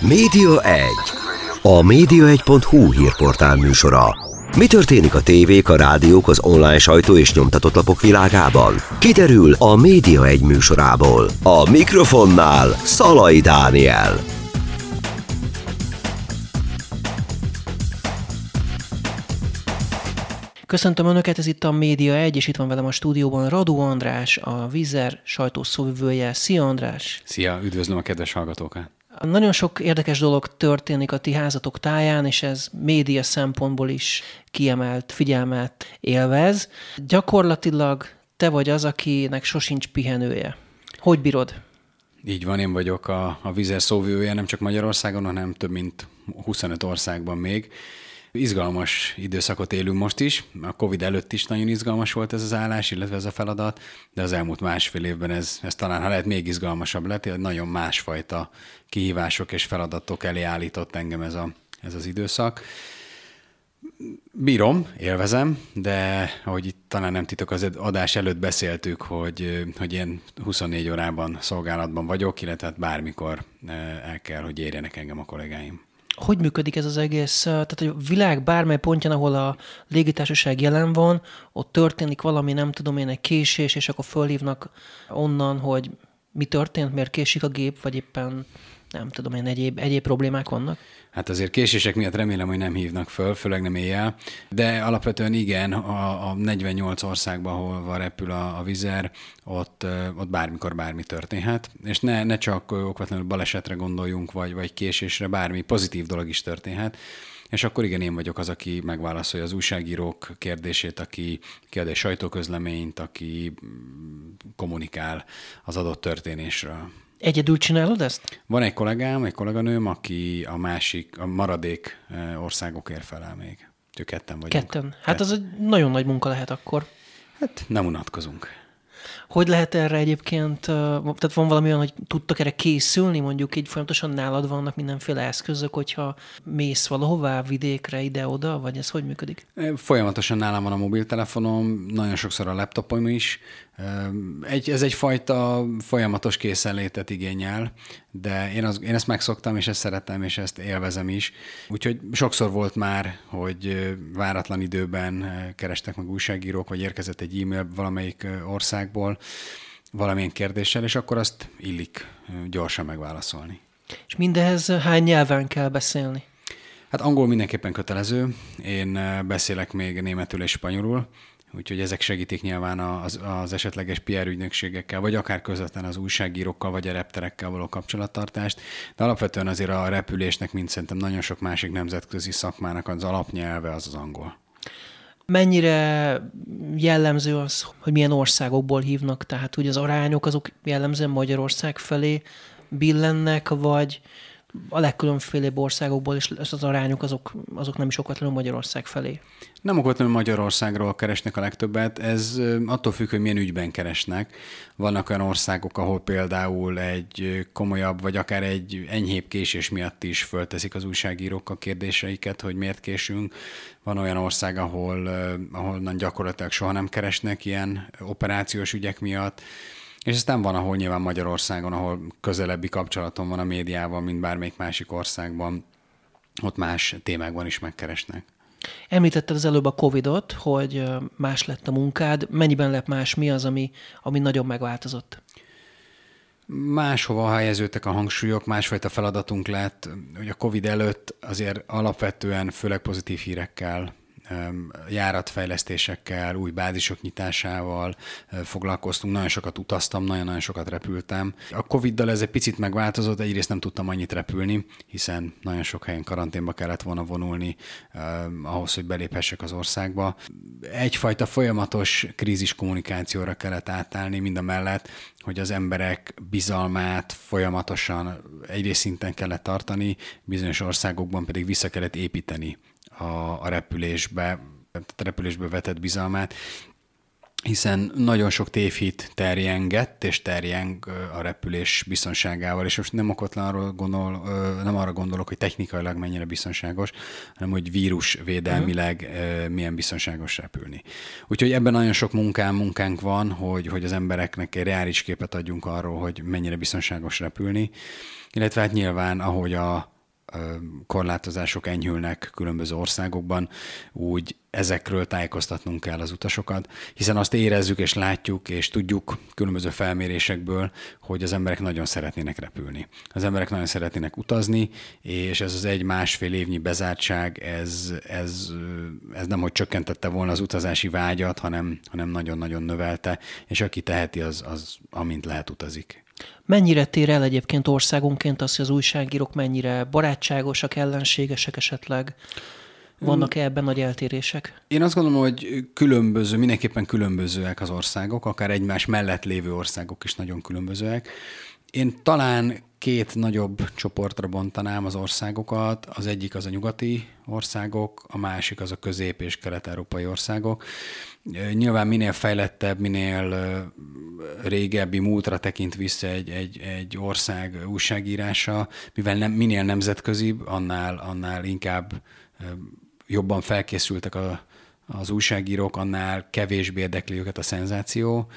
Média 1. A média1.hu hírportál műsora. Mi történik a tévék, a rádiók, az online sajtó és nyomtatott lapok világában? Kiderül a Média 1 műsorából. A mikrofonnál Szalai Dániel. Köszöntöm Önöket, ez itt a Média 1, és itt van velem a stúdióban Radu András, a Vizer sajtószóvivője. Szia András! Szia, üdvözlöm a kedves hallgatókat! Nagyon sok érdekes dolog történik a ti házatok táján, és ez média szempontból is kiemelt figyelmet élvez. Gyakorlatilag te vagy az, akinek sosincs pihenője. Hogy bírod? Így van, én vagyok a, a Vizer szóvivője, nem csak Magyarországon, hanem több mint 25 országban még. Izgalmas időszakot élünk most is. A Covid előtt is nagyon izgalmas volt ez az állás, illetve ez a feladat, de az elmúlt másfél évben ez, ez talán, ha lehet, még izgalmasabb lett, nagyon másfajta kihívások és feladatok elé állított engem ez, a, ez az időszak. Bírom, élvezem, de ahogy itt talán nem titok, az adás előtt beszéltük, hogy, hogy én 24 órában szolgálatban vagyok, illetve hát bármikor eh, el kell, hogy érjenek engem a kollégáim hogy működik ez az egész? Tehát a világ bármely pontján, ahol a légitársaság jelen van, ott történik valami, nem tudom én, egy késés, és akkor fölhívnak onnan, hogy mi történt, miért késik a gép, vagy éppen nem tudom én, egyéb, egyéb problémák vannak? Hát azért késések miatt remélem, hogy nem hívnak föl, főleg nem éjjel, de alapvetően igen, a, a 48 országban, ahol repül a, a vizer, ott, ott bármikor bármi történhet, és ne, ne csak okvetlenül balesetre gondoljunk, vagy, vagy késésre, bármi pozitív dolog is történhet, és akkor igen, én vagyok az, aki megválaszolja az újságírók kérdését, aki kiad egy sajtóközleményt, aki mm, kommunikál az adott történésről. Egyedül csinálod ezt? Van egy kollégám, egy kolléganőm, aki a másik, a maradék országokért felel még. Csak ketten vagyunk. Ketten. Hát Kett. az egy nagyon nagy munka lehet akkor. Hát nem unatkozunk. Hogy lehet erre egyébként, tehát van valami olyan, hogy tudtak erre készülni, mondjuk így folyamatosan nálad vannak mindenféle eszközök, hogyha mész valahová, vidékre, ide-oda, vagy ez hogy működik? Folyamatosan nálam van a mobiltelefonom, nagyon sokszor a laptopom is. Egy, ez egyfajta folyamatos készenlétet igényel, de én, az, én ezt megszoktam, és ezt szeretem, és ezt élvezem is. Úgyhogy sokszor volt már, hogy váratlan időben kerestek meg újságírók, vagy érkezett egy e-mail valamelyik országból valamilyen kérdéssel, és akkor azt illik gyorsan megválaszolni. És mindehez hány nyelven kell beszélni? Hát angol mindenképpen kötelező. Én beszélek még németül és spanyolul, Úgyhogy ezek segítik nyilván az, az esetleges PR ügynökségekkel, vagy akár közvetlen az újságírókkal, vagy a repterekkel való kapcsolattartást. De alapvetően azért a repülésnek, mint szerintem nagyon sok másik nemzetközi szakmának az alapnyelve az az angol. Mennyire jellemző az, hogy milyen országokból hívnak? Tehát hogy az arányok azok jellemzően Magyarország felé billennek, vagy, a legkülönfélébb országokból, és az arányok azok, azok nem is okvetlenül Magyarország felé. Nem okvetlenül Magyarországról keresnek a legtöbbet, ez attól függ, hogy milyen ügyben keresnek. Vannak olyan országok, ahol például egy komolyabb, vagy akár egy enyhébb késés miatt is fölteszik az újságírók a kérdéseiket, hogy miért késünk. Van olyan ország, ahol, ahol gyakorlatilag soha nem keresnek ilyen operációs ügyek miatt és aztán van, ahol nyilván Magyarországon, ahol közelebbi kapcsolatom van a médiával, mint bármelyik másik országban, ott más témákban is megkeresnek. Említetted az előbb a Covid-ot, hogy más lett a munkád. Mennyiben lett más? Mi az, ami, ami nagyon megváltozott? Máshova helyeződtek a hangsúlyok, másfajta feladatunk lett. Ugye a Covid előtt azért alapvetően főleg pozitív hírekkel járatfejlesztésekkel, új bázisok nyitásával foglalkoztunk, nagyon sokat utaztam, nagyon-nagyon sokat repültem. A Covid-dal ez egy picit megváltozott, egyrészt nem tudtam annyit repülni, hiszen nagyon sok helyen karanténba kellett volna vonulni ahhoz, hogy beléphessek az országba. Egyfajta folyamatos krízis kommunikációra kellett átállni, mind a mellett, hogy az emberek bizalmát folyamatosan egyrészt szinten kellett tartani, bizonyos országokban pedig vissza kellett építeni a, a repülésbe, tehát a repülésbe vetett bizalmát. hiszen nagyon sok tévhit terjengett, és terjeng a repülés biztonságával, és most nem okotlan arról gondol, nem arra gondolok, hogy technikailag mennyire biztonságos, hanem hogy vírus védelmileg uh-huh. milyen biztonságos repülni. Úgyhogy ebben nagyon sok munkám, munkánk van, hogy, hogy az embereknek egy reális képet adjunk arról, hogy mennyire biztonságos repülni, illetve hát nyilván, ahogy a korlátozások enyhülnek különböző országokban, úgy ezekről tájékoztatnunk kell az utasokat, hiszen azt érezzük és látjuk és tudjuk különböző felmérésekből, hogy az emberek nagyon szeretnének repülni. Az emberek nagyon szeretnének utazni, és ez az egy-másfél évnyi bezártság, ez, ez, ez nem hogy csökkentette volna az utazási vágyat, hanem, hanem nagyon-nagyon növelte, és aki teheti, az, az amint lehet utazik. Mennyire tér el egyébként országonként az, hogy az újságírók mennyire barátságosak, ellenségesek esetleg? Vannak-e ebben nagy eltérések? Én azt gondolom, hogy különböző, mindenképpen különbözőek az országok, akár egymás mellett lévő országok is nagyon különbözőek. Én talán két nagyobb csoportra bontanám az országokat. Az egyik az a nyugati országok, a másik az a közép- és kelet-európai országok. Nyilván minél fejlettebb, minél régebbi múltra tekint vissza egy, egy, egy ország újságírása, mivel nem, minél nemzetközibb, annál, annál inkább jobban felkészültek a, az újságírók, annál kevésbé érdekli őket a szenzáció,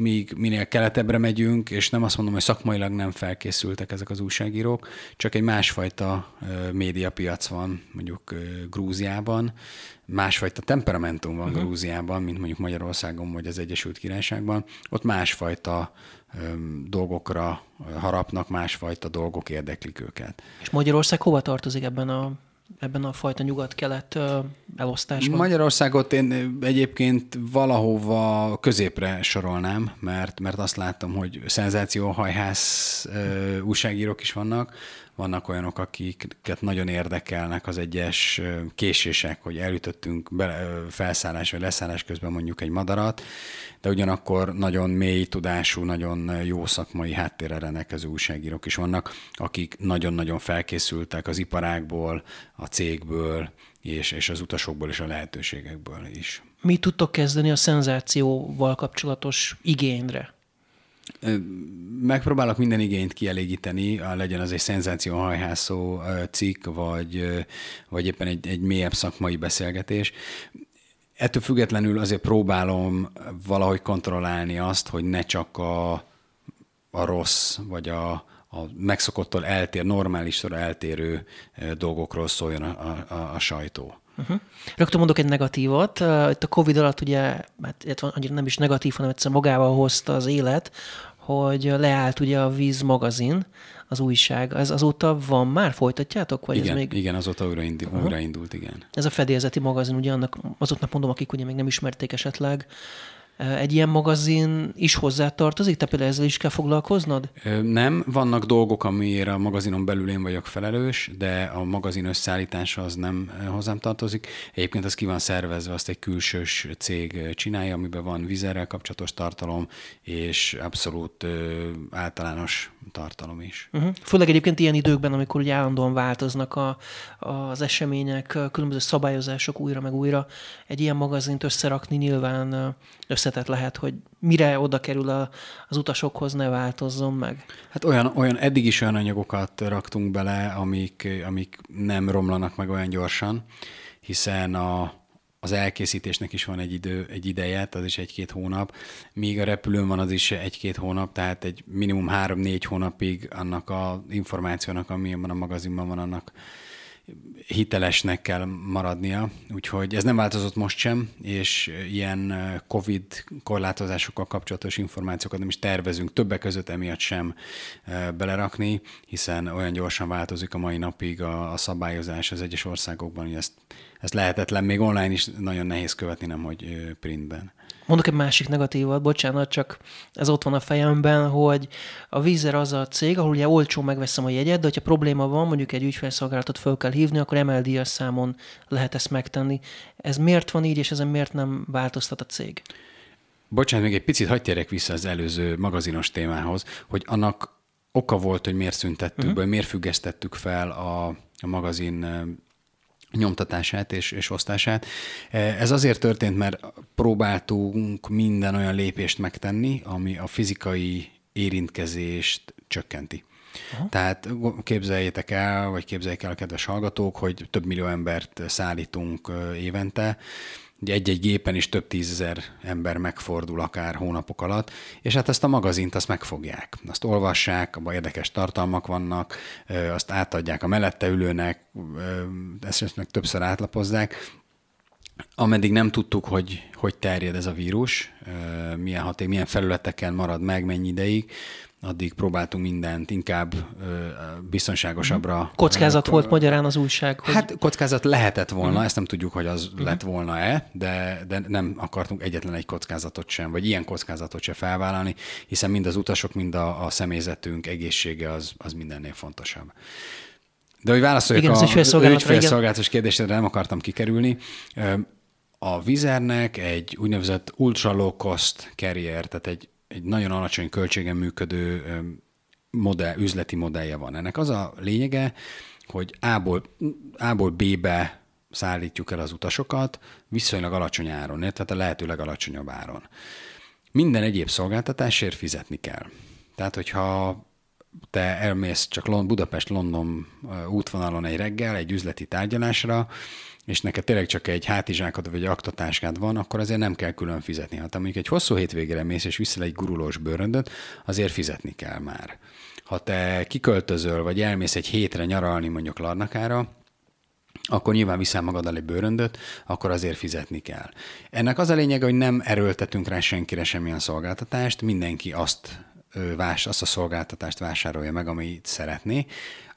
míg minél keletebbre megyünk, és nem azt mondom, hogy szakmailag nem felkészültek ezek az újságírók, csak egy másfajta médiapiac van mondjuk Grúziában, másfajta temperamentum van uh-huh. Grúziában, mint mondjuk Magyarországon vagy az Egyesült Királyságban. Ott másfajta dolgokra harapnak, másfajta dolgok érdeklik őket. És Magyarország hova tartozik ebben a ebben a fajta nyugat-kelet elosztásban? Magyarországot én egyébként valahova középre sorolnám, mert, mert azt látom, hogy szenzációhajhász újságírók is vannak, vannak olyanok, akiket nagyon érdekelnek az egyes késések, hogy elütöttünk be, felszállás vagy leszállás közben mondjuk egy madarat, de ugyanakkor nagyon mély tudású, nagyon jó szakmai háttérre rendelkező újságírók is vannak, akik nagyon-nagyon felkészültek az iparákból, a cégből, és, és az utasokból és a lehetőségekből is. Mi tudtok kezdeni a szenzációval kapcsolatos igényre? Megpróbálok minden igényt kielégíteni, legyen az egy szenzációhajhászó cikk, vagy, vagy éppen egy, egy mélyebb szakmai beszélgetés. Ettől függetlenül azért próbálom valahogy kontrollálni azt, hogy ne csak a, a rossz, vagy a, a megszokottól eltér, normálistól eltérő dolgokról szóljon a, a, a sajtó. Uh-huh. Rögtön mondok egy negatívat. Itt a Covid alatt ugye, hát annyira nem is negatív, hanem egyszer magával hozta az élet, hogy leállt ugye a Víz magazin, az újság. Ez azóta van már? Folytatjátok? Vagy igen, ez még... igen, azóta újraindult, uh-huh. újraindult, igen. Ez a fedélzeti magazin, ugye annak azoknak mondom, akik ugye még nem ismerték esetleg, egy ilyen magazin is hozzátartozik? Te például ezzel is kell foglalkoznod? Nem, vannak dolgok, amiért a magazinon belül én vagyok felelős, de a magazin összeállítása az nem hozzám tartozik. Egyébként az ki van szervezve, azt egy külsős cég csinálja, amiben van vizerrel kapcsolatos tartalom, és abszolút általános tartalom is. Uh-huh. Főleg egyébként ilyen időkben, amikor ugye állandóan változnak a, az események, különböző szabályozások újra meg újra, egy ilyen magazint összerakni nyilván összetett lehet, hogy mire oda kerül a, az utasokhoz, ne változzon meg. Hát olyan, olyan, eddig is olyan anyagokat raktunk bele, amik, amik nem romlanak meg olyan gyorsan, hiszen a, az elkészítésnek is van egy, idő, egy ideje, az is egy-két hónap, míg a repülőn van az is egy-két hónap, tehát egy minimum három-négy hónapig annak a információnak, ami a magazinban van, annak hitelesnek kell maradnia, úgyhogy ez nem változott most sem, és ilyen COVID korlátozásokkal kapcsolatos információkat nem is tervezünk többek között emiatt sem belerakni, hiszen olyan gyorsan változik a mai napig a, a szabályozás az egyes országokban, hogy ezt, ezt lehetetlen, még online is nagyon nehéz követni, nem hogy printben. Mondok egy másik negatívat, bocsánat, csak ez ott van a fejemben, hogy a vízer az a cég, ahol ugye olcsó megveszem a jegyet, de hogyha probléma van, mondjuk egy ügyfélszolgálatot fel kell hívni, akkor emeldíjas számon lehet ezt megtenni. Ez miért van így, és ezen miért nem változtat a cég? Bocsánat, még egy picit hagyd térek vissza az előző magazinos témához, hogy annak oka volt, hogy miért szüntettük uh-huh. be, miért függesztettük fel a, a magazin nyomtatását és, és osztását. Ez azért történt, mert próbáltunk minden olyan lépést megtenni, ami a fizikai érintkezést csökkenti. Aha. Tehát képzeljétek el, vagy képzeljék el a kedves hallgatók, hogy több millió embert szállítunk évente, egy-egy gépen is több tízezer ember megfordul akár hónapok alatt, és hát ezt a magazint azt megfogják. Azt olvassák, abban érdekes tartalmak vannak, azt átadják a mellette ülőnek, ezt meg többször átlapozzák, ameddig nem tudtuk, hogy hogy terjed ez a vírus, milyen haték, milyen felületeken marad meg, mennyi ideig, addig próbáltunk mindent inkább biztonságosabbra. Mhm. Kockázat volt magyarán az újság. Hogy... Hát kockázat lehetett volna, mm. ezt nem tudjuk, hogy az mm. lett volna-e, de, de nem akartunk egyetlen egy kockázatot sem, vagy ilyen kockázatot sem felvállalni, hiszen mind az utasok, mind a, a személyzetünk egészsége az, az mindennél fontosabb. De hogy válaszoljak igen, a ügyfélszolgálatos kérdésre, nem akartam kikerülni. A Vizernek egy úgynevezett ultra low cost carrier, tehát egy egy nagyon alacsony költségen működő modell, üzleti modellje van. Ennek az a lényege, hogy A-ból, A-ból B-be szállítjuk el az utasokat viszonylag alacsony áron, tehát a lehető legalacsonyabb áron. Minden egyéb szolgáltatásért fizetni kell. Tehát, hogyha te elmész csak Budapest-London útvonalon egy reggel egy üzleti tárgyalásra, és neked tényleg csak egy hátizsákod vagy egy van, akkor azért nem kell külön fizetni. Ha te mondjuk egy hosszú hétvégére mész és viszel egy gurulós bőröndöt, azért fizetni kell már. Ha te kiköltözöl, vagy elmész egy hétre nyaralni mondjuk Larnakára, akkor nyilván viszel magaddal egy bőröndöt, akkor azért fizetni kell. Ennek az a lényege, hogy nem erőltetünk rá senkire semmilyen szolgáltatást, mindenki azt vás, azt a szolgáltatást vásárolja meg, amit szeretné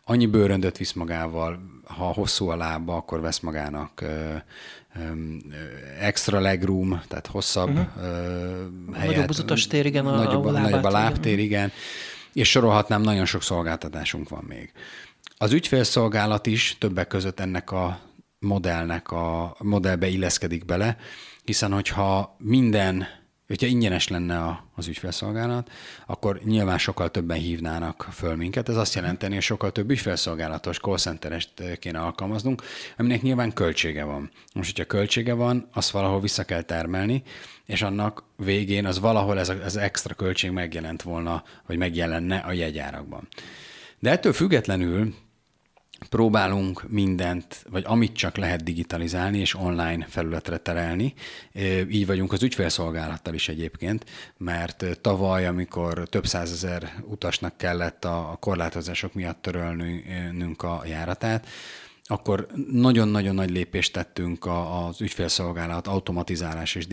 annyi bőröndöt visz magával, ha hosszú a lába, akkor vesz magának ö, ö, extra legroom, tehát hosszabb uh-huh. ö, helyet. Nagyobb az utastér, igen, a, nagyobb, a, nagyobb a lábtér, igen. És sorolhatnám, nagyon sok szolgáltatásunk van még. Az ügyfélszolgálat is többek között ennek a modellnek a modellbe illeszkedik bele, hiszen hogyha minden hogyha ingyenes lenne a, az ügyfélszolgálat, akkor nyilván sokkal többen hívnának föl minket. Ez azt jelenteni, hogy sokkal több ügyfélszolgálatos call centerest kéne alkalmaznunk, aminek nyilván költsége van. Most, hogyha költsége van, azt valahol vissza kell termelni, és annak végén az valahol ez az extra költség megjelent volna, vagy megjelenne a jegyárakban. De ettől függetlenül próbálunk mindent, vagy amit csak lehet digitalizálni és online felületre terelni. Így vagyunk az ügyfélszolgálattal is egyébként, mert tavaly, amikor több százezer utasnak kellett a korlátozások miatt törölnünk a járatát, akkor nagyon-nagyon nagy lépést tettünk az ügyfélszolgálat automatizálása és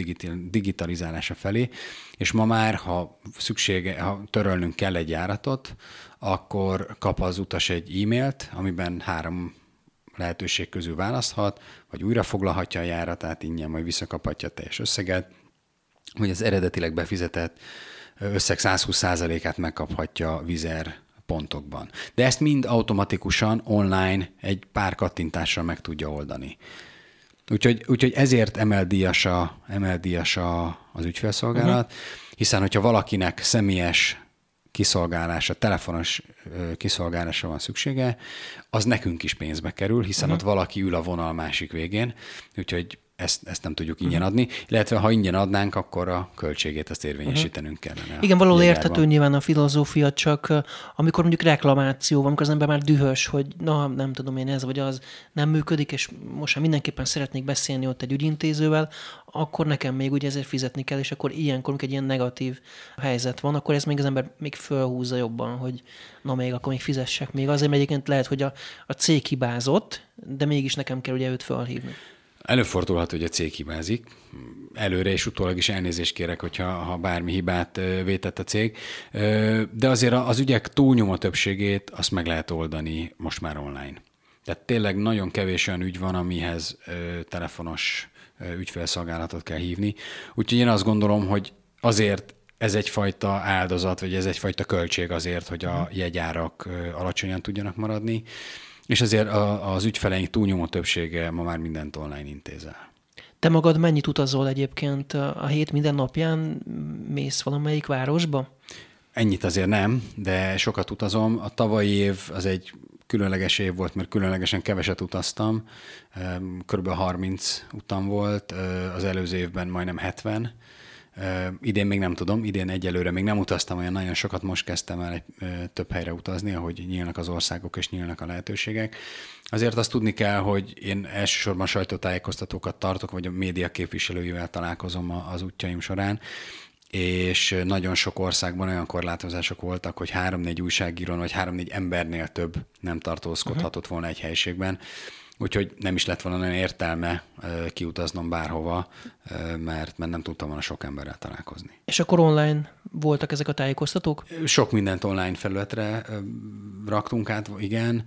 digitalizálása felé, és ma már, ha szüksége, ha törölnünk kell egy járatot, akkor kap az utas egy e-mailt, amiben három lehetőség közül választhat, vagy újra foglalhatja a járatát ingyen, majd visszakaphatja a teljes összeget, vagy az eredetileg befizetett összeg 120%-át megkaphatja Vizer pontokban. De ezt mind automatikusan online egy pár kattintással meg tudja oldani. Úgyhogy, úgyhogy ezért emel díjas, a, emel díjas a, az ügyfélszolgálat, uh-huh. hiszen hogyha valakinek személyes kiszolgálása, telefonos kiszolgálása van szüksége, az nekünk is pénzbe kerül, hiszen uh-huh. ott valaki ül a vonal másik végén, úgyhogy ezt, ezt nem tudjuk ingyen uh-huh. adni, illetve ha ingyen adnánk, akkor a költségét azt érvényesítenünk uh-huh. kellene. Igen, valahol érthető nyilván a filozófia, csak amikor mondjuk reklamáció van, amikor az ember már dühös, hogy na, nem tudom én, ez vagy az nem működik, és most már mindenképpen szeretnék beszélni ott egy ügyintézővel, akkor nekem még ugye ezért fizetni kell, és akkor ilyenkor, amikor egy ilyen negatív helyzet van, akkor ez még az ember még fölhúzza jobban, hogy na még akkor még fizessek még. Azért, mert egyébként lehet, hogy a, a cég hibázott, de mégis nekem kell ugye őt felhívni. Előfordulhat, hogy a cég hibázik. Előre és utólag is elnézést kérek, hogyha ha bármi hibát vétett a cég. De azért az ügyek túlnyomó többségét azt meg lehet oldani most már online. Tehát tényleg nagyon kevés olyan ügy van, amihez telefonos ügyfélszolgálatot kell hívni. Úgyhogy én azt gondolom, hogy azért ez egyfajta áldozat, vagy ez egyfajta költség azért, hogy a jegyárak alacsonyan tudjanak maradni. És azért az ügyfeleink túlnyomó többsége ma már mindent online intézel. Te magad mennyit utazol egyébként a hét minden napján? Mész valamelyik városba? Ennyit azért nem, de sokat utazom. A tavalyi év az egy különleges év volt, mert különlegesen keveset utaztam, kb. 30 utam volt, az előző évben majdnem 70, idén még nem tudom, idén egyelőre még nem utaztam olyan nagyon sokat, most kezdtem el egy, több helyre utazni, ahogy nyílnak az országok és nyílnak a lehetőségek. Azért azt tudni kell, hogy én elsősorban sajtótájékoztatókat tartok, vagy a média képviselőivel találkozom az útjaim során, és nagyon sok országban olyan korlátozások voltak, hogy három-négy újságírón vagy három-négy embernél több nem tartózkodhatott uh-huh. volna egy helységben. Úgyhogy nem is lett volna nagyon értelme kiutaznom bárhova, mert, mert nem tudtam volna sok emberrel találkozni. És akkor online voltak ezek a tájékoztatók? Sok mindent online felületre raktunk át, igen,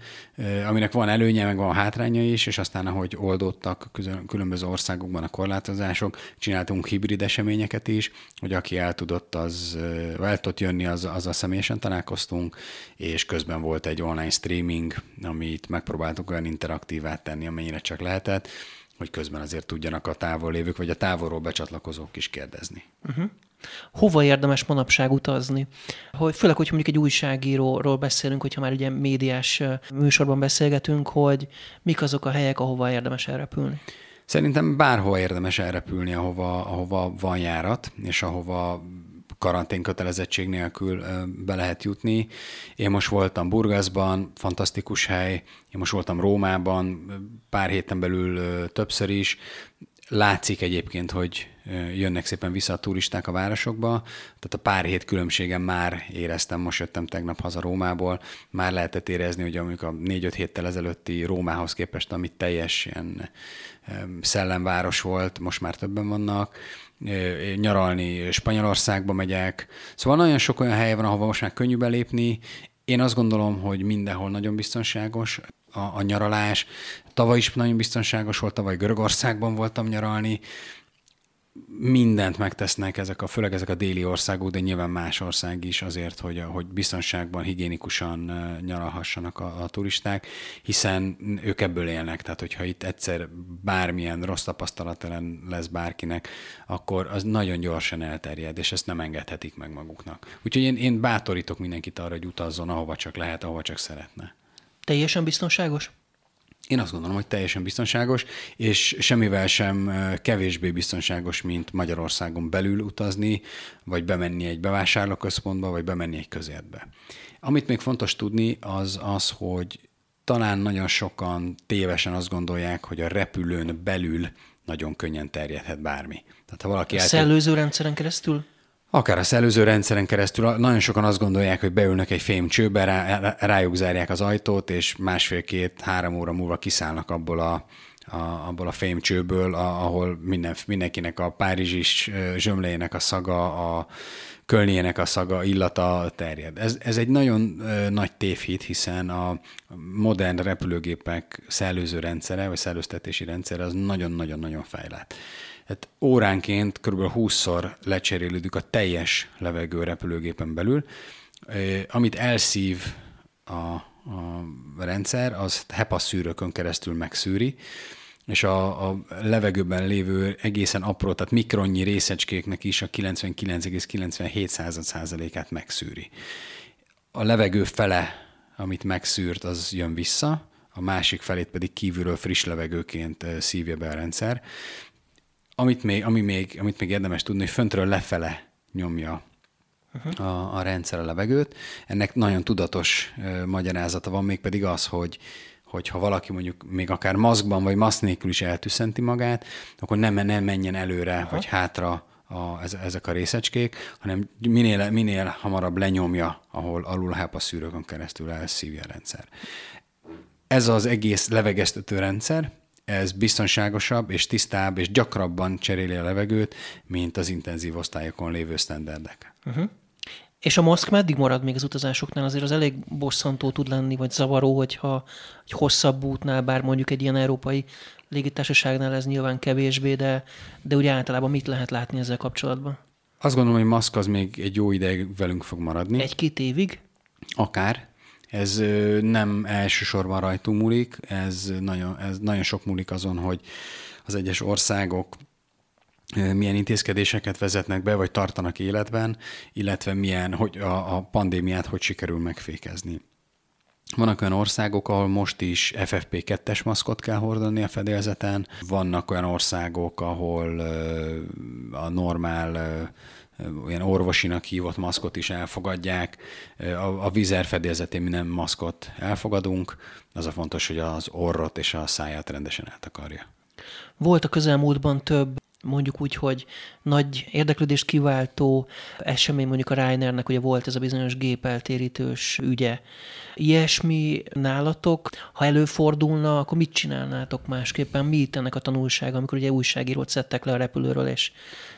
aminek van előnye, meg van hátránya is, és aztán ahogy oldottak különböző országokban a korlátozások, csináltunk hibrid eseményeket is, hogy aki el tudott, az el tudott jönni, az, a személyesen találkoztunk, és közben volt egy online streaming, amit megpróbáltuk olyan interaktívát tenni, amennyire csak lehetett, hogy közben azért tudjanak a távol lévők, vagy a távolról becsatlakozók is kérdezni. Uh-huh. Hova érdemes manapság utazni? Hogy, főleg, hogy mondjuk egy újságíróról beszélünk, hogyha már ugye médiás műsorban beszélgetünk, hogy mik azok a helyek, ahova érdemes elrepülni? Szerintem bárhova érdemes elrepülni, ahova, ahova van járat, és ahova karantén kötelezettség nélkül be lehet jutni. Én most voltam Burgaszban, fantasztikus hely, én most voltam Rómában, pár héten belül többször is. Látszik egyébként, hogy jönnek szépen vissza a turisták a városokba, tehát a pár hét különbségen már éreztem, most jöttem tegnap haza Rómából, már lehetett érezni, hogy amikor a négy-öt héttel ezelőtti Rómához képest, amit teljes ilyen szellemváros volt, most már többen vannak, nyaralni Spanyolországba megyek. Szóval nagyon sok olyan hely van, ahova most már könnyű belépni. Én azt gondolom, hogy mindenhol nagyon biztonságos a, a nyaralás. Tavaly is nagyon biztonságos volt, tavaly Görögországban voltam nyaralni mindent megtesznek ezek a, főleg ezek a déli országok, de nyilván más ország is azért, hogy, hogy biztonságban, higiénikusan nyaralhassanak a, a turisták, hiszen ők ebből élnek, tehát hogyha itt egyszer bármilyen rossz tapasztalat lesz bárkinek, akkor az nagyon gyorsan elterjed, és ezt nem engedhetik meg maguknak. Úgyhogy én, én bátorítok mindenkit arra, hogy utazzon, ahova csak lehet, ahova csak szeretne. Teljesen biztonságos? Én azt gondolom, hogy teljesen biztonságos, és semmivel sem kevésbé biztonságos, mint Magyarországon belül utazni, vagy bemenni egy bevásárlóközpontba, vagy bemenni egy közértbe. Amit még fontos tudni, az az, hogy talán nagyon sokan tévesen azt gondolják, hogy a repülőn belül nagyon könnyen terjedhet bármi. Tehát ha valaki a szellőző rendszeren keresztül? Akár a szellőző rendszeren keresztül, nagyon sokan azt gondolják, hogy beülnek egy fémcsőbe, rá, rájuk zárják az ajtót, és másfél-két-három óra múlva kiszállnak abból a, a, abból a fémcsőből, a, ahol minden, mindenkinek a párizsi zsömléjének a szaga, a kölniének a szaga, illata terjed. Ez, ez egy nagyon nagy tévhit, hiszen a modern repülőgépek szellőző rendszere, vagy szellőztetési rendszere az nagyon-nagyon-nagyon fejlett. Hát óránként kb. 20-szor lecserélődik a teljes levegő repülőgépen belül. Amit elszív a, a rendszer, az HEPA szűrőkön keresztül megszűri, és a, a levegőben lévő egészen apró, tehát mikronnyi részecskéknek is a 99,97 százalékát megszűri. A levegő fele, amit megszűrt, az jön vissza, a másik felét pedig kívülről friss levegőként szívja be a rendszer. Amit még, ami még, amit még érdemes tudni, hogy föntről lefele nyomja uh-huh. a, a rendszer a levegőt. Ennek nagyon tudatos uh, magyarázata van, még pedig az, hogy hogy ha valaki mondjuk még akár maszkban vagy maszk nélkül is eltűszenti magát, akkor nem, nem menjen előre Aha. vagy hátra a, ezek a részecskék, hanem minél, minél hamarabb lenyomja, ahol alul a szűrőkön keresztül elszívja a rendszer. Ez az egész levegeztető rendszer, ez biztonságosabb és tisztább és gyakrabban cseréli a levegőt, mint az intenzív osztályokon lévő sztenderdek. Uh-huh. És a maszk meddig marad még az utazásoknál? Azért az elég bosszantó tud lenni, vagy zavaró, hogyha egy hosszabb útnál, bár mondjuk egy ilyen európai légitársaságnál ez nyilván kevésbé, de, de úgy általában mit lehet látni ezzel kapcsolatban? Azt gondolom, hogy maszk az még egy jó ideig velünk fog maradni. Egy-két évig? Akár. Ez nem elsősorban rajtunk múlik, ez nagyon, ez nagyon sok múlik azon, hogy az egyes országok milyen intézkedéseket vezetnek be, vagy tartanak életben, illetve milyen, hogy a, a pandémiát hogy sikerül megfékezni. Vannak olyan országok, ahol most is FFP2-es maszkot kell hordani a fedélzeten, vannak olyan országok, ahol a normál olyan orvosinak hívott maszkot is elfogadják. A, a vízer fedélzetén minden maszkot elfogadunk, az a fontos, hogy az orrot és a száját rendesen eltakarja. Volt a közelmúltban több mondjuk úgy, hogy nagy érdeklődést kiváltó esemény, mondjuk a Reinernek ugye volt ez a bizonyos gépeltérítős ügye. Ilyesmi nálatok, ha előfordulna, akkor mit csinálnátok másképpen? Mi itt ennek a tanulsága, amikor ugye újságírót szedtek le a repülőről, és,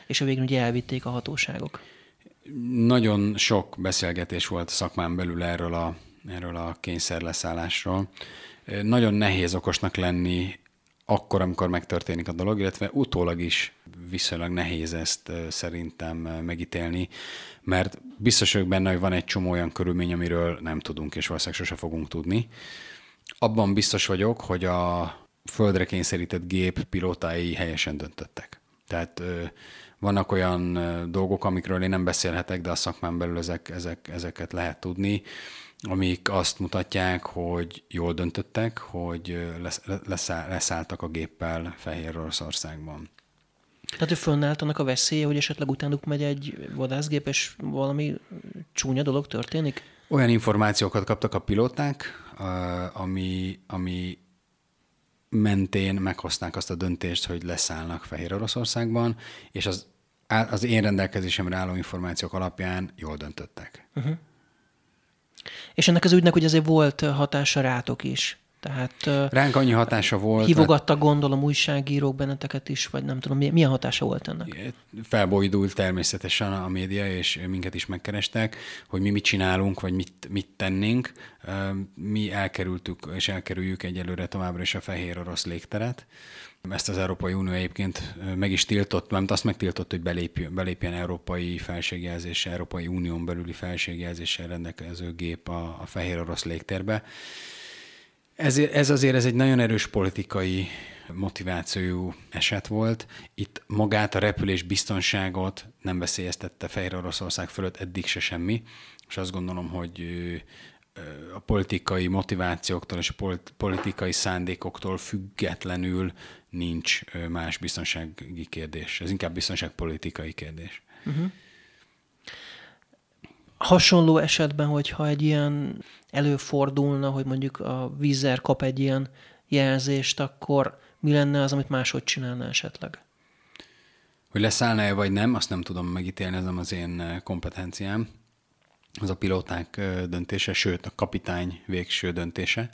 és a végén ugye elvitték a hatóságok? Nagyon sok beszélgetés volt a szakmán belül erről a, erről a kényszerleszállásról. Nagyon nehéz okosnak lenni akkor, amikor megtörténik a dolog, illetve utólag is viszonylag nehéz ezt szerintem megítélni, mert biztos vagyok benne, hogy van egy csomó olyan körülmény, amiről nem tudunk, és valószínűleg sose fogunk tudni. Abban biztos vagyok, hogy a földre kényszerített gép pilótái helyesen döntöttek. Tehát vannak olyan dolgok, amikről én nem beszélhetek, de a szakmán belül ezek, ezek, ezeket lehet tudni amik azt mutatják, hogy jól döntöttek, hogy leszálltak a géppel Fehér Oroszországban. Tehát, hogy fönnálltanak annak a veszélye, hogy esetleg utánuk megy egy vadászgép, és valami csúnya dolog történik? Olyan információkat kaptak a pilóták, ami, ami mentén meghozták azt a döntést, hogy leszállnak Fehér Oroszországban, és az, az én rendelkezésemre álló információk alapján jól döntöttek. Uh-huh. És ennek az ügynek ugye azért volt hatása rátok is. Tehát, Ránk annyi hatása volt. Hívogattak gondolom újságírók benneteket is, vagy nem tudom, milyen hatása volt ennek? Felbojdult természetesen a média, és minket is megkerestek, hogy mi mit csinálunk, vagy mit, mit tennénk. Mi elkerültük, és elkerüljük egyelőre továbbra is a fehér orosz légteret. Ezt az Európai Unió egyébként meg is tiltott, mert azt megtiltott, hogy belépjen, belépjen európai felségjelzéssel, Európai Unión belüli felségjelzéssel rendelkező gép a, a fehér orosz légtérbe. Ez, ez azért ez egy nagyon erős politikai motivációjú eset volt. Itt magát a repülés biztonságot nem veszélyeztette Fehér Oroszország fölött eddig se semmi, és azt gondolom, hogy a politikai motivációktól és a politikai szándékoktól függetlenül nincs más biztonsági kérdés. Ez inkább biztonságpolitikai kérdés. Uh-huh. Hasonló esetben, hogyha egy ilyen előfordulna, hogy mondjuk a vízer kap egy ilyen jelzést, akkor mi lenne az, amit máshogy csinálna esetleg? Hogy leszállna-e vagy nem, azt nem tudom megítélni, ez nem az én kompetenciám. Az a pilóták döntése, sőt a kapitány végső döntése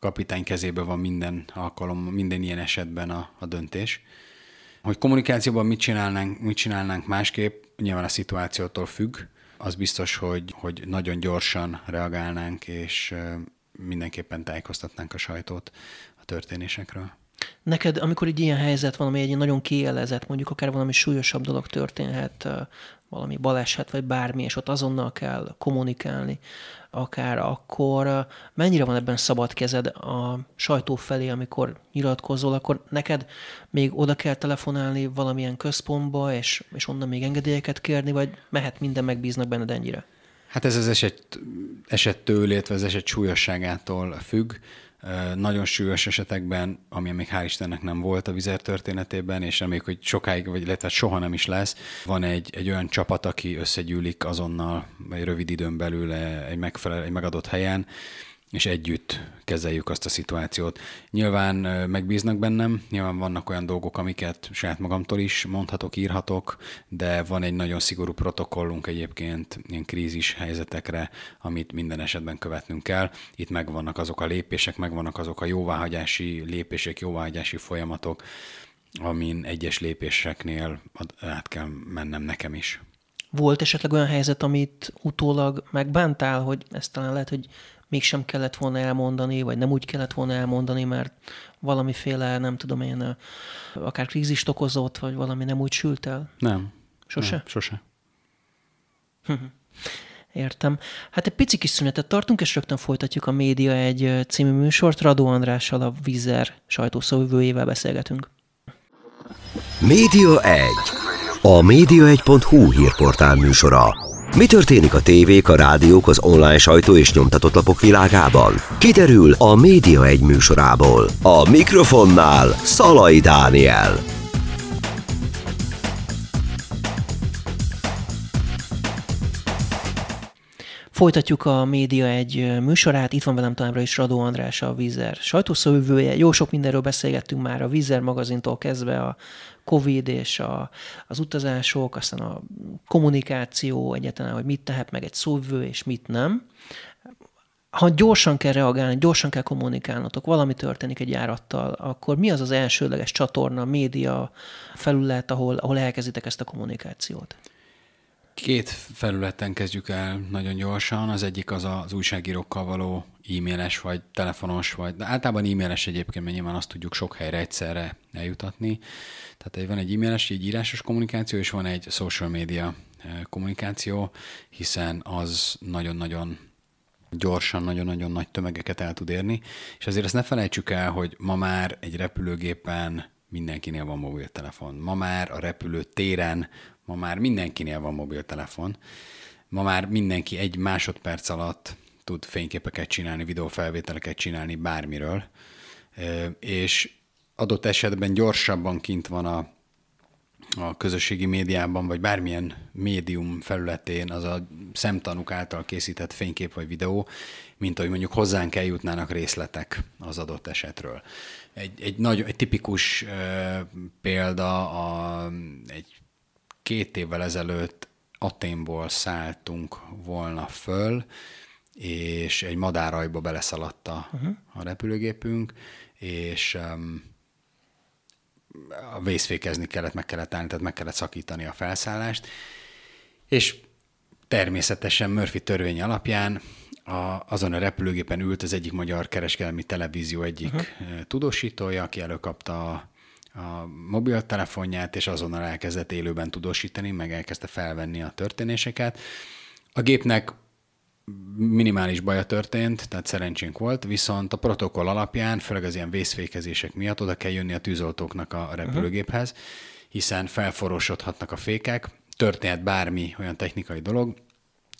kapitány kezében van minden alkalom, minden ilyen esetben a, a döntés. Hogy kommunikációban mit csinálnánk, mit csinálnánk másképp, nyilván a szituációtól függ. Az biztos, hogy, hogy nagyon gyorsan reagálnánk, és mindenképpen tájékoztatnánk a sajtót a történésekről. Neked, amikor egy ilyen helyzet van, ami egy nagyon kielezett, mondjuk akár valami súlyosabb dolog történhet, valami baleset, vagy bármi, és ott azonnal kell kommunikálni, akár akkor mennyire van ebben szabad kezed a sajtó felé, amikor nyilatkozol, akkor neked még oda kell telefonálni valamilyen központba, és, és onnan még engedélyeket kérni, vagy mehet minden, megbíznak benned ennyire? Hát ez az eset, esettől, illetve az eset súlyosságától függ. Nagyon súlyos esetekben, ami még hál' Istennek nem volt a vizer történetében, és reméljük, hogy sokáig, vagy illetve soha nem is lesz, van egy, egy olyan csapat, aki összegyűlik azonnal, vagy rövid időn belül egy, megfelel, egy megadott helyen, és együtt kezeljük azt a szituációt. Nyilván megbíznak bennem, nyilván vannak olyan dolgok, amiket saját magamtól is mondhatok, írhatok, de van egy nagyon szigorú protokollunk egyébként ilyen krízis helyzetekre, amit minden esetben követnünk kell. Itt megvannak azok a lépések, megvannak azok a jóváhagyási lépések, jóváhagyási folyamatok, amin egyes lépéseknél át kell mennem nekem is. Volt esetleg olyan helyzet, amit utólag megbántál, hogy ezt talán lehet, hogy mégsem kellett volna elmondani, vagy nem úgy kellett volna elmondani, mert valamiféle, nem tudom én, akár krízist okozott, vagy valami nem úgy sült el? Nem. Sose? Nem, sose. Értem. Hát egy pici kis szünetet tartunk, és rögtön folytatjuk a Média egy című műsort. Radó Andrással, a Vizer sajtószóvivőjével beszélgetünk. Média 1. A média1.hu hírportál műsora. Mi történik a tévék, a rádiók, az online sajtó és nyomtatott lapok világában? Kiderül a Média egy műsorából. A mikrofonnál Szalai Dániel. Folytatjuk a Média egy műsorát. Itt van velem továbbra is Radó András, a Vízer sajtószövője. Jó sok mindenről beszélgettünk már a Vízer magazintól kezdve a Covid és a, az utazások, aztán a kommunikáció egyáltalán, hogy mit tehet meg egy szóvő és mit nem. Ha gyorsan kell reagálni, gyorsan kell kommunikálnotok, valami történik egy járattal, akkor mi az az elsődleges csatorna, média felület, ahol, ahol elkezditek ezt a kommunikációt? Két felületen kezdjük el nagyon gyorsan. Az egyik az az újságírókkal való e-mailes, vagy telefonos, vagy de általában e-mailes egyébként, mert nyilván azt tudjuk sok helyre egyszerre eljutatni. Tehát van egy e-mailes, egy írásos kommunikáció, és van egy social media eh, kommunikáció, hiszen az nagyon-nagyon gyorsan, nagyon-nagyon nagy tömegeket el tud érni, és azért ezt ne felejtsük el, hogy ma már egy repülőgépen mindenkinél van mobiltelefon. Ma már a repülő téren Ma már mindenkinél van mobiltelefon. Ma már mindenki egy másodperc alatt tud fényképeket csinálni, videófelvételeket csinálni bármiről, és adott esetben gyorsabban kint van a, a közösségi médiában, vagy bármilyen médium felületén az a szemtanúk által készített fénykép vagy videó, mint ahogy mondjuk hozzánk eljutnának részletek az adott esetről. Egy, egy, nagy, egy tipikus uh, példa a, egy két évvel ezelőtt Aténból szálltunk volna föl, és egy madárajba beleszaladt a, uh-huh. a repülőgépünk, és um, vészfékezni kellett, meg kellett állni, tehát meg kellett szakítani a felszállást, és természetesen Murphy törvény alapján a, azon a repülőgépen ült az egyik magyar kereskedelmi televízió egyik uh-huh. tudósítója, aki előkapta a a mobiltelefonját, és azonnal elkezdett élőben tudósítani, meg elkezdte felvenni a történéseket. A gépnek minimális baja történt, tehát szerencsénk volt, viszont a protokoll alapján, főleg az ilyen vészfékezések miatt oda kell jönni a tűzoltóknak a repülőgéphez, hiszen felforosodhatnak a fékek, történhet bármi olyan technikai dolog,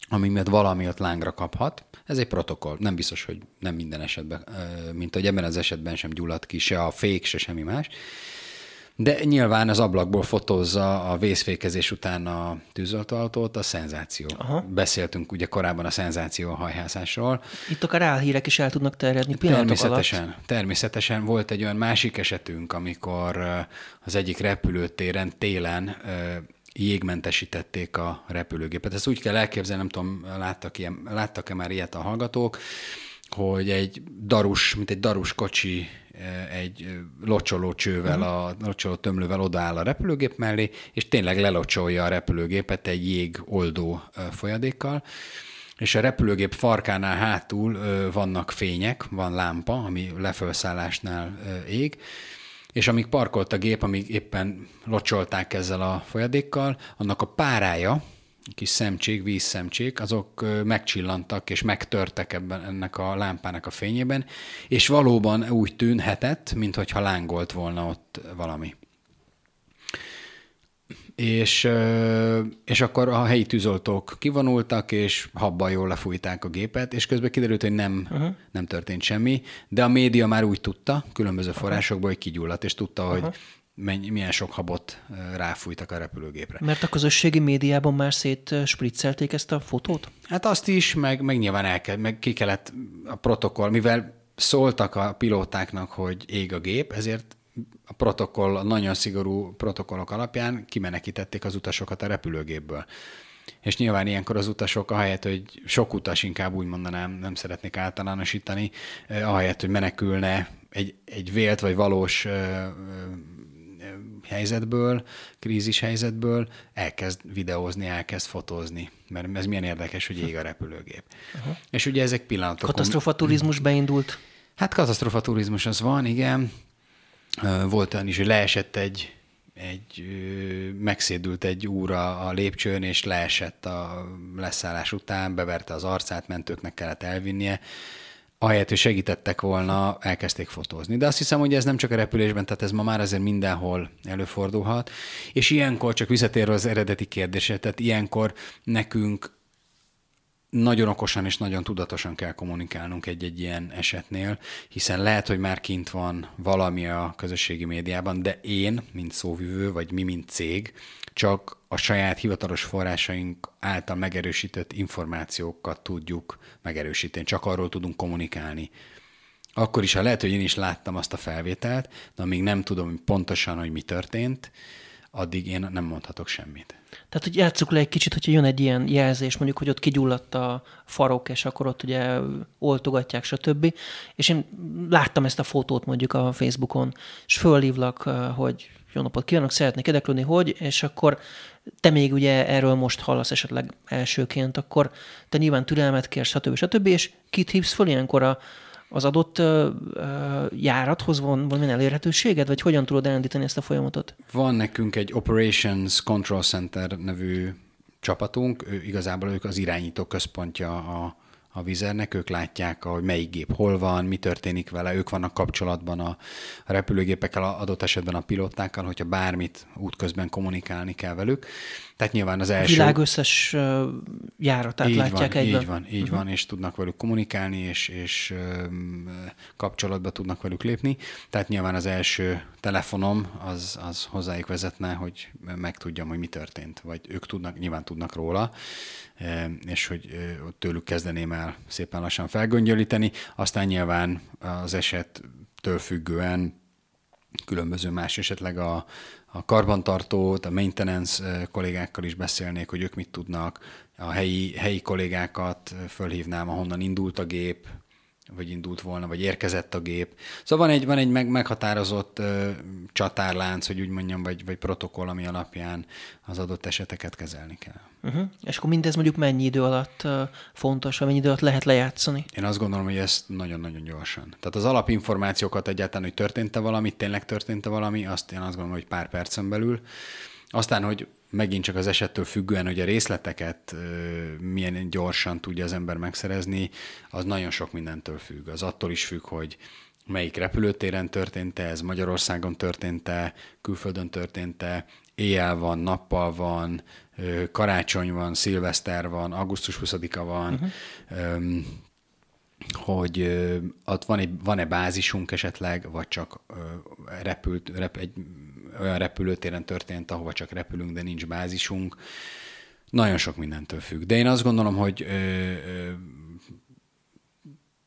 ami miatt valami ott lángra kaphat. Ez egy protokoll. Nem biztos, hogy nem minden esetben, mint hogy ebben az esetben sem gyulladt ki, se a fék, se semmi más. De nyilván az ablakból fotózza a vészfékezés után a tűzoltóautót a szenzáció. Aha. Beszéltünk ugye korábban a szenzáció hajhászásról. Itt akár álhírek is el tudnak terjedni Természetesen. alatt. Természetesen volt egy olyan másik esetünk, amikor az egyik repülőtéren télen jégmentesítették a repülőgépet. Ezt úgy kell elképzelni, nem tudom, láttak ilyen, láttak-e már ilyet a hallgatók, hogy egy darus, mint egy darus kocsi egy locsoló csővel, uh-huh. a locsoló tömlővel odaáll a repülőgép mellé, és tényleg lelocsolja a repülőgépet egy jég oldó folyadékkal, és a repülőgép farkánál hátul vannak fények, van lámpa, ami lefölszállásnál ég, és amíg parkolt a gép, amíg éppen locsolták ezzel a folyadékkal, annak a párája, kis szemcsék, vízszemcsék, azok megcsillantak és megtörtek ebben ennek a lámpának a fényében, és valóban úgy tűnhetett, mintha lángolt volna ott valami. És, és akkor a helyi tűzoltók kivonultak, és habban jól lefújták a gépet, és közben kiderült, hogy nem, uh-huh. nem történt semmi, de a média már úgy tudta, különböző forrásokból, hogy kigyulladt, és tudta, uh-huh. hogy mennyi, milyen sok habot ráfújtak a repülőgépre. Mert a közösségi médiában már szét spriccelték ezt a fotót? Hát azt is, meg, meg nyilván el kell, meg ki kellett a protokoll, mivel szóltak a pilótáknak, hogy ég a gép, ezért a protokoll, a nagyon szigorú protokollok alapján kimenekítették az utasokat a repülőgépből. És nyilván ilyenkor az utasok, ahelyett, hogy sok utas inkább úgy mondanám, nem szeretnék általánosítani, ahelyett, hogy menekülne egy, egy vélt vagy valós helyzetből, krízis helyzetből elkezd videózni, elkezd fotózni. Mert ez milyen érdekes, hogy ég a repülőgép. Uh-huh. És ugye ezek pillanatok... Katasztrofa turizmus beindult? Hát katasztrofa turizmus az van, igen. Volt olyan is, hogy leesett egy, egy megszédült egy úr a lépcsőn, és leesett a leszállás után, beverte az arcát, mentőknek kellett elvinnie ahelyett, hogy segítettek volna, elkezdték fotózni. De azt hiszem, hogy ez nem csak a repülésben, tehát ez ma már azért mindenhol előfordulhat. És ilyenkor, csak visszatérve az eredeti kérdésre, tehát ilyenkor nekünk nagyon okosan és nagyon tudatosan kell kommunikálnunk egy-egy ilyen esetnél, hiszen lehet, hogy már kint van valami a közösségi médiában, de én, mint szóvivő, vagy mi, mint cég, csak a saját hivatalos forrásaink által megerősített információkat tudjuk megerősíteni, csak arról tudunk kommunikálni. Akkor is, ha lehet, hogy én is láttam azt a felvételt, de amíg nem tudom pontosan, hogy mi történt, addig én nem mondhatok semmit. Tehát, hogy játsszuk le egy kicsit, hogyha jön egy ilyen jelzés, mondjuk, hogy ott kigyulladt a farok, és akkor ott ugye oltogatják, stb. És én láttam ezt a fotót mondjuk a Facebookon, és fölhívlak, hogy jó napot kívánok, szeretnék érdeklődni, hogy, és akkor te még ugye erről most hallasz esetleg elsőként, akkor te nyilván türelmet kérsz, stb. stb. És kit hívsz föl ilyenkor a, az adott járathoz van valamilyen elérhetőséged, vagy hogyan tudod elindítani ezt a folyamatot? Van nekünk egy Operations Control Center nevű csapatunk, ő, igazából ők az irányító központja a, a vizernek, ők látják, hogy melyik gép hol van, mi történik vele, ők vannak kapcsolatban a, a repülőgépekkel, adott esetben a pilótákkal, hogyha bármit útközben kommunikálni kell velük. Tehát nyilván az első... Világ összes járatát így látják van, egyben. Így van, így uh-huh. van, és tudnak velük kommunikálni, és, és kapcsolatba tudnak velük lépni. Tehát nyilván az első telefonom az, az hozzájuk vezetne, hogy megtudjam, hogy mi történt, vagy ők tudnak, nyilván tudnak róla, és hogy tőlük kezdeném el szépen lassan felgöngyölíteni. Aztán nyilván az esettől függően különböző más esetleg a, a karbantartót, a maintenance kollégákkal is beszélnék, hogy ők mit tudnak, a helyi, helyi kollégákat fölhívnám, ahonnan indult a gép, vagy indult volna, vagy érkezett a gép. Szóval van egy, van egy meg, meghatározott ö, csatárlánc, hogy úgy mondjam, vagy, vagy protokoll, ami alapján az adott eseteket kezelni kell. Uh-huh. És akkor mindez mondjuk mennyi idő alatt uh, fontos, vagy mennyi idő alatt lehet lejátszani? Én azt gondolom, hogy ezt nagyon-nagyon gyorsan. Tehát az alapinformációkat egyáltalán, hogy történt-e valami, tényleg történt-e valami, azt én azt gondolom, hogy pár percen belül. Aztán, hogy megint csak az esettől függően, hogy a részleteket milyen gyorsan tudja az ember megszerezni, az nagyon sok mindentől függ. Az attól is függ, hogy melyik repülőtéren történt-e, ez Magyarországon történt-e, külföldön történt-e, éjjel van, nappal van, karácsony van, szilveszter van, augusztus 20-a van, uh-huh. hogy ott van egy, van-e bázisunk esetleg, vagy csak repült, rep, egy olyan repülőtéren történt, ahova csak repülünk, de nincs bázisunk. Nagyon sok mindentől függ. De én azt gondolom, hogy ö, ö,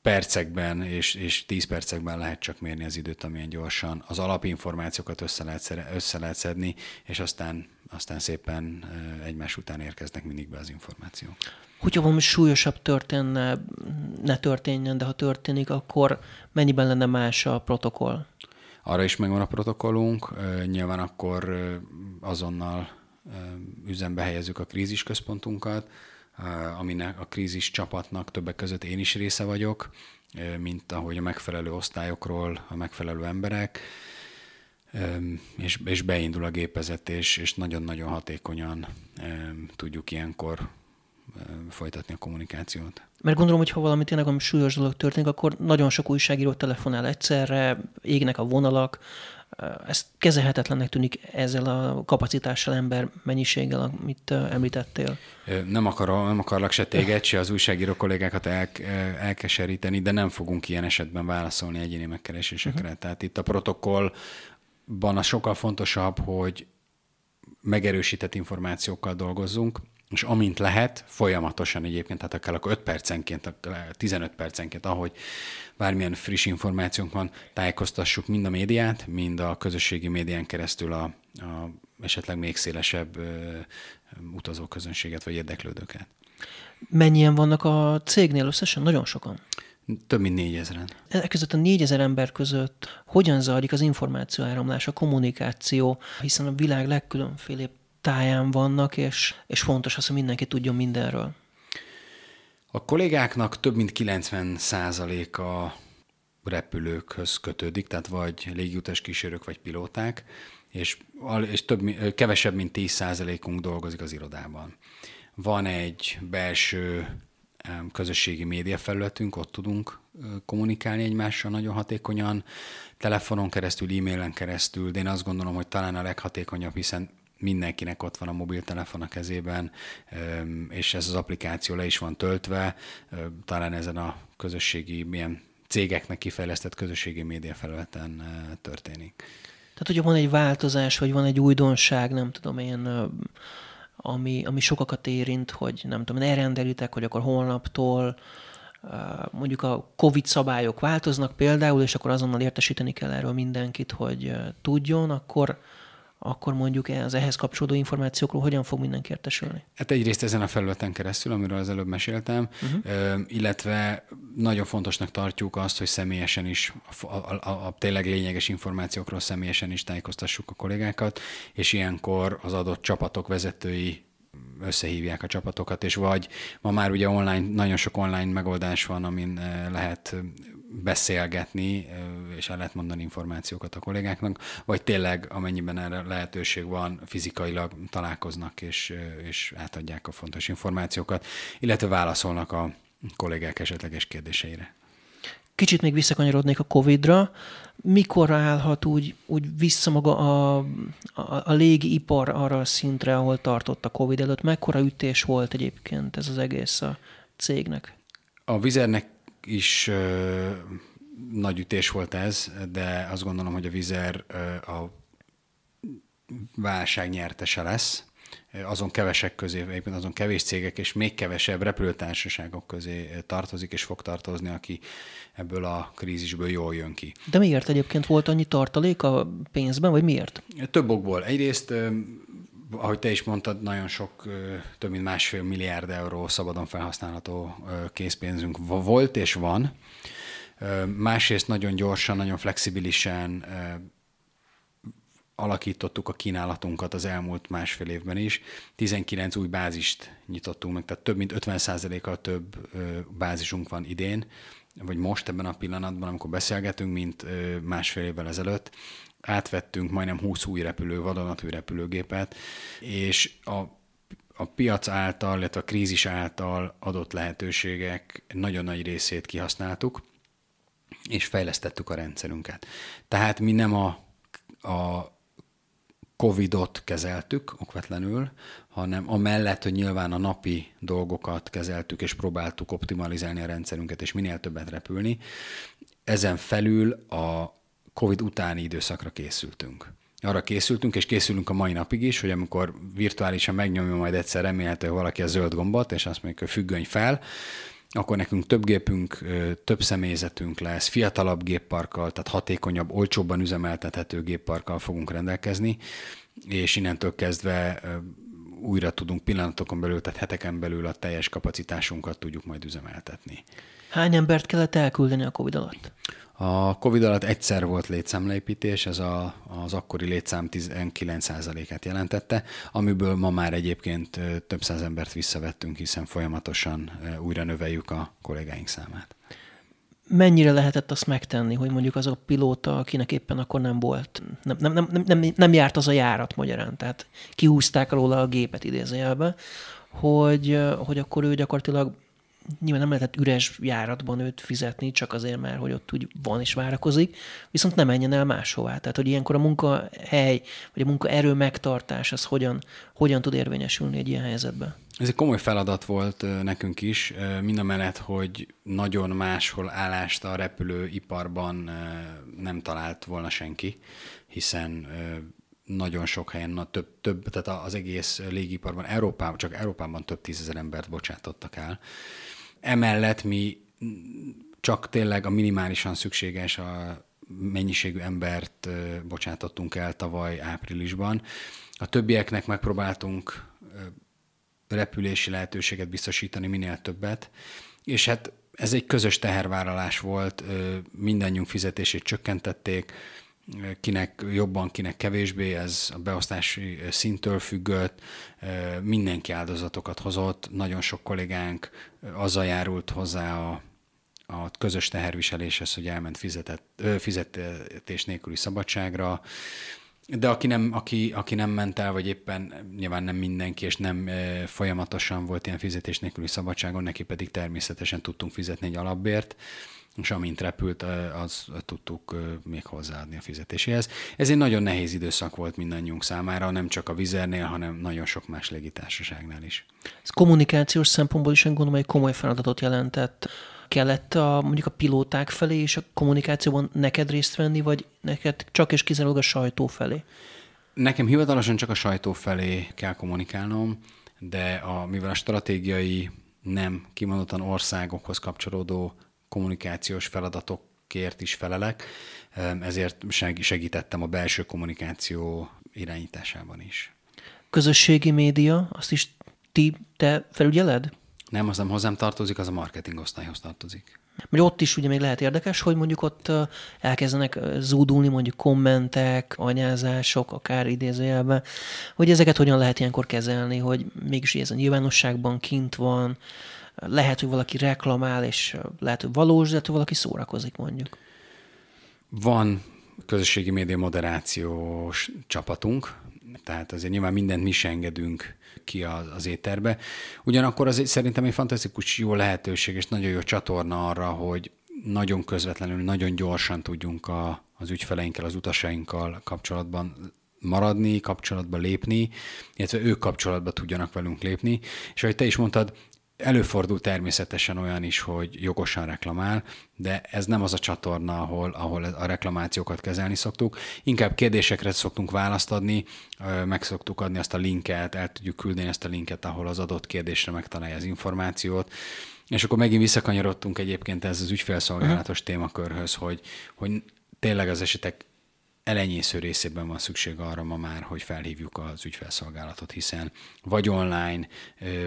percekben és, és tíz percekben lehet csak mérni az időt, amilyen gyorsan. Az alapinformációkat össze lehet, össze lehet szedni, és aztán, aztán szépen egymás után érkeznek mindig be az információk. Hogyha valami súlyosabb történne, ne történjen, de ha történik, akkor mennyiben lenne más a protokoll? Arra is megvan a protokollunk, nyilván akkor azonnal üzembe helyezzük a krízisközpontunkat, aminek a krízis csapatnak többek között én is része vagyok, mint ahogy a megfelelő osztályokról a megfelelő emberek, és, és beindul a gépezetés, és nagyon-nagyon hatékonyan tudjuk ilyenkor folytatni a kommunikációt. Mert gondolom, hogy ha valami tényleg valami súlyos dolog történik, akkor nagyon sok újságíró telefonál egyszerre, égnek a vonalak, ez kezelhetetlennek tűnik ezzel a kapacitással, ember mennyiséggel, amit említettél. Nem, akar, nem akarlak se téged, se az újságíró kollégákat el, elkeseríteni, de nem fogunk ilyen esetben válaszolni egyéni megkeresésekre. Uh-huh. Tehát itt a protokollban a sokkal fontosabb, hogy megerősített információkkal dolgozzunk, és amint lehet, folyamatosan egyébként, tehát akár akkor 5 percenként, 15 percenként, ahogy bármilyen friss információnk van, tájékoztassuk mind a médiát, mind a közösségi médián keresztül a, a esetleg még szélesebb ö, utazóközönséget vagy érdeklődőket. Mennyien vannak a cégnél összesen? Nagyon sokan. Több mint négyezeren. Ezek között a négyezer ember között hogyan zajlik az információáramlás, a kommunikáció, hiszen a világ legkülönfélébb táján vannak, és, és fontos az, hogy mindenki tudjon mindenről. A kollégáknak több mint 90 a repülőkhöz kötődik, tehát vagy légiutas kísérők, vagy pilóták, és, és több, kevesebb, mint 10 unk dolgozik az irodában. Van egy belső közösségi média felületünk, ott tudunk kommunikálni egymással nagyon hatékonyan, telefonon keresztül, e-mailen keresztül, de én azt gondolom, hogy talán a leghatékonyabb, hiszen mindenkinek ott van a mobiltelefon a kezében, és ez az applikáció le is van töltve, talán ezen a közösségi, milyen cégeknek kifejlesztett közösségi média felületen történik. Tehát, hogyha van egy változás, vagy van egy újdonság, nem tudom én, ami, ami sokakat érint, hogy nem tudom, elrendelitek, hogy akkor holnaptól mondjuk a COVID szabályok változnak például, és akkor azonnal értesíteni kell erről mindenkit, hogy tudjon, akkor, akkor mondjuk az ehhez kapcsolódó információkról hogyan fog mindenki értesülni? Hát egyrészt ezen a felületen keresztül, amiről az előbb meséltem, uh-huh. illetve nagyon fontosnak tartjuk azt, hogy személyesen is, a, a, a, a tényleg lényeges információkról személyesen is tájékoztassuk a kollégákat, és ilyenkor az adott csapatok vezetői összehívják a csapatokat, és vagy ma már ugye online, nagyon sok online megoldás van, amin lehet beszélgetni, és el lehet mondani információkat a kollégáknak, vagy tényleg, amennyiben erre lehetőség van, fizikailag találkoznak, és, és átadják a fontos információkat, illetve válaszolnak a kollégák esetleges kérdéseire. Kicsit még visszakanyarodnék a Covid-ra. Mikor állhat úgy, úgy vissza maga a, a, a ipar arra a szintre, ahol tartott a Covid előtt? Mekkora ütés volt egyébként ez az egész a cégnek? A vizernek is nagy ütés volt ez, de azt gondolom, hogy a vizer a válság nyertese lesz azon kevesek közé, egyébként azon kevés cégek és még kevesebb repülőtársaságok közé tartozik és fog tartozni, aki ebből a krízisből jól jön ki. De miért egyébként volt annyi tartalék a pénzben, vagy miért? Több okból. Egyrészt, ahogy te is mondtad, nagyon sok, több mint másfél milliárd euró szabadon felhasználható készpénzünk volt és van. Másrészt nagyon gyorsan, nagyon flexibilisen alakítottuk a kínálatunkat az elmúlt másfél évben is. 19 új bázist nyitottunk meg, tehát több mint 50%-kal több bázisunk van idén, vagy most ebben a pillanatban, amikor beszélgetünk, mint másfél évvel ezelőtt. Átvettünk majdnem 20 új repülő, vadonatúj repülőgépet, és a a piac által, illetve a krízis által adott lehetőségek nagyon nagy részét kihasználtuk, és fejlesztettük a rendszerünket. Tehát mi nem a, a Covid-ot kezeltük okvetlenül, hanem amellett, hogy nyilván a napi dolgokat kezeltük, és próbáltuk optimalizálni a rendszerünket, és minél többet repülni, ezen felül a Covid utáni időszakra készültünk. Arra készültünk, és készülünk a mai napig is, hogy amikor virtuálisan megnyomja majd egyszer remélhetőleg valaki a zöld gombot, és azt mondja, hogy függöny fel, akkor nekünk több gépünk, több személyzetünk lesz, fiatalabb gépparkkal, tehát hatékonyabb, olcsóbban üzemeltethető gépparkkal fogunk rendelkezni, és innentől kezdve újra tudunk pillanatokon belül, tehát heteken belül a teljes kapacitásunkat tudjuk majd üzemeltetni. Hány embert kellett elküldeni a COVID alatt? A COVID alatt egyszer volt létszámleépítés, ez a, az akkori létszám 19%-át jelentette, amiből ma már egyébként több száz embert visszavettünk, hiszen folyamatosan újra növeljük a kollégáink számát. Mennyire lehetett azt megtenni, hogy mondjuk az a pilóta, akinek éppen akkor nem volt, nem, nem, nem, nem, nem járt az a járat magyarán, tehát kihúzták róla a gépet idézőjelbe, hogy, hogy akkor ő gyakorlatilag nyilván nem lehetett üres járatban őt fizetni, csak azért, mert hogy ott úgy van és várakozik, viszont nem menjen el máshová. Tehát, hogy ilyenkor a munkahely, vagy a munkaerő megtartás, az hogyan, hogyan tud érvényesülni egy ilyen helyzetben? Ez egy komoly feladat volt nekünk is, mind a mellett, hogy nagyon máshol állást a repülőiparban nem talált volna senki, hiszen nagyon sok helyen, na, több, több, tehát az egész légiparban, Európában, csak Európában több tízezer embert bocsátottak el. Emellett mi csak tényleg a minimálisan szükséges a mennyiségű embert bocsátottunk el tavaly áprilisban. A többieknek megpróbáltunk repülési lehetőséget biztosítani minél többet, és hát ez egy közös tehervállalás volt, mindannyiunk fizetését csökkentették, kinek jobban, kinek kevésbé, ez a beosztási szintől függött, mindenki áldozatokat hozott, nagyon sok kollégánk azzal járult hozzá a, a közös teherviseléshez, hogy elment fizetett, fizetés nélküli szabadságra, de aki nem, aki, aki nem ment el, vagy éppen nyilván nem mindenki, és nem e, folyamatosan volt ilyen fizetés nélküli szabadságon, neki pedig természetesen tudtunk fizetni egy alapbért, és amint repült, az tudtuk még hozzáadni a fizetéséhez. Ez egy nagyon nehéz időszak volt mindannyiunk számára, nem csak a vizernél, hanem nagyon sok más légitársaságnál is. Ez kommunikációs szempontból is gondolom, egy komoly feladatot jelentett kellett a, mondjuk a pilóták felé és a kommunikációban neked részt venni, vagy neked csak és kizárólag a sajtó felé? Nekem hivatalosan csak a sajtó felé kell kommunikálnom, de a, mivel a stratégiai nem kimondottan országokhoz kapcsolódó kommunikációs feladatokért is felelek, ezért segítettem a belső kommunikáció irányításában is. Közösségi média, azt is ti, te felügyeled? Nem, az nem hozzám tartozik, az a marketing osztályhoz tartozik. Mert ott is ugye még lehet érdekes, hogy mondjuk ott elkezdenek zúdulni mondjuk kommentek, anyázások, akár idézőjelben, hogy ezeket hogyan lehet ilyenkor kezelni, hogy mégis ez a nyilvánosságban kint van, lehet, hogy valaki reklamál, és lehet, hogy valós, de hogy valaki szórakozik mondjuk. Van közösségi média moderációs csapatunk, tehát azért nyilván mindent mi is engedünk ki az, az éterbe. Ugyanakkor az szerintem egy fantasztikus jó lehetőség és nagyon jó csatorna arra, hogy nagyon közvetlenül, nagyon gyorsan tudjunk a, az ügyfeleinkkel, az utasainkkal kapcsolatban maradni, kapcsolatba lépni, illetve ők kapcsolatba tudjanak velünk lépni. És ahogy te is mondtad, Előfordul természetesen olyan is, hogy jogosan reklamál, de ez nem az a csatorna, ahol, ahol a reklamációkat kezelni szoktuk. Inkább kérdésekre szoktunk választ adni, meg szoktuk adni azt a linket, el tudjuk küldeni ezt a linket, ahol az adott kérdésre megtalálja az információt. És akkor megint visszakanyarodtunk egyébként ez az ügyfélszolgálatos uh-huh. témakörhöz, hogy, hogy tényleg az esetek elenyésző részében van szükség arra ma már, hogy felhívjuk az ügyfelszolgálatot, hiszen vagy online,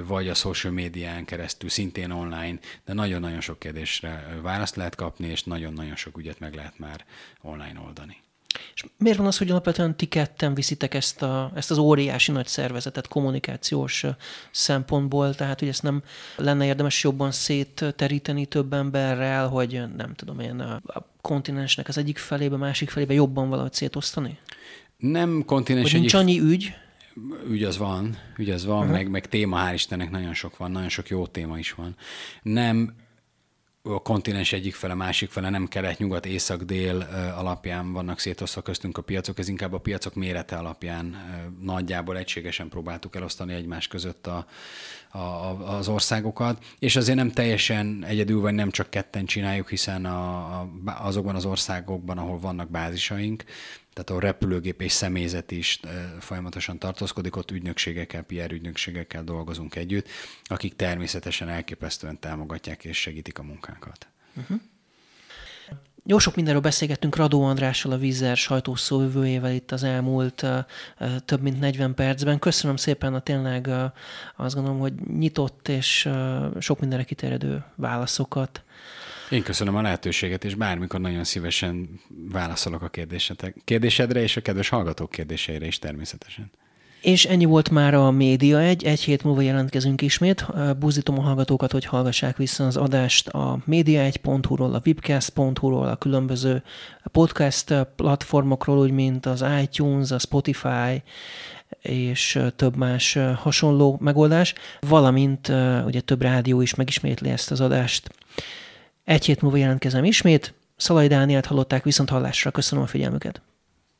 vagy a social médián keresztül, szintén online, de nagyon-nagyon sok kérdésre választ lehet kapni, és nagyon-nagyon sok ügyet meg lehet már online oldani. És miért van az, hogy alapvetően ti ketten viszitek ezt, a, ezt az óriási nagy szervezetet kommunikációs szempontból, tehát hogy ezt nem lenne érdemes jobban szétteríteni több emberrel, hogy nem tudom én, a kontinensnek az egyik felébe, másik felébe jobban valahogy szétosztani? Nem kontinens hogy nincs annyi ügy? Ügy az van, ügy az van, uh-huh. meg, meg téma, hál' Istennek nagyon sok van, nagyon sok jó téma is van. Nem a kontinens egyik fele, másik fele nem kelet, nyugat, észak, dél alapján vannak szétosztva köztünk a piacok, ez inkább a piacok mérete alapján nagyjából egységesen próbáltuk elosztani egymás között a, a, az országokat, és azért nem teljesen egyedül, vagy nem csak ketten csináljuk, hiszen a, a, azokban az országokban, ahol vannak bázisaink, tehát a repülőgép és személyzet is folyamatosan tartózkodik, ott ügynökségekkel, PR ügynökségekkel dolgozunk együtt, akik természetesen elképesztően támogatják és segítik a munkánkat. Uh-huh. Jó sok mindenről beszélgettünk Radó Andrással, a Vízer sajtószóvivőjével itt az elmúlt több mint 40 percben. Köszönöm szépen a tényleg uh, azt gondolom, hogy nyitott és sok mindenre kiterjedő válaszokat. Én köszönöm a lehetőséget, és bármikor nagyon szívesen válaszolok a kérdésedre, és a kedves hallgatók kérdéseire is természetesen. És ennyi volt már a Média egy, egy hét múlva jelentkezünk ismét. Búzítom a hallgatókat, hogy hallgassák vissza az adást a média1.hu-ról, a webcast.hu-ról, a különböző podcast platformokról, úgy mint az iTunes, a Spotify, és több más hasonló megoldás, valamint ugye több rádió is megismétli ezt az adást. Egy hét múlva jelentkezem ismét. Szalai Dánielt hallották viszont hallásra. Köszönöm a figyelmüket.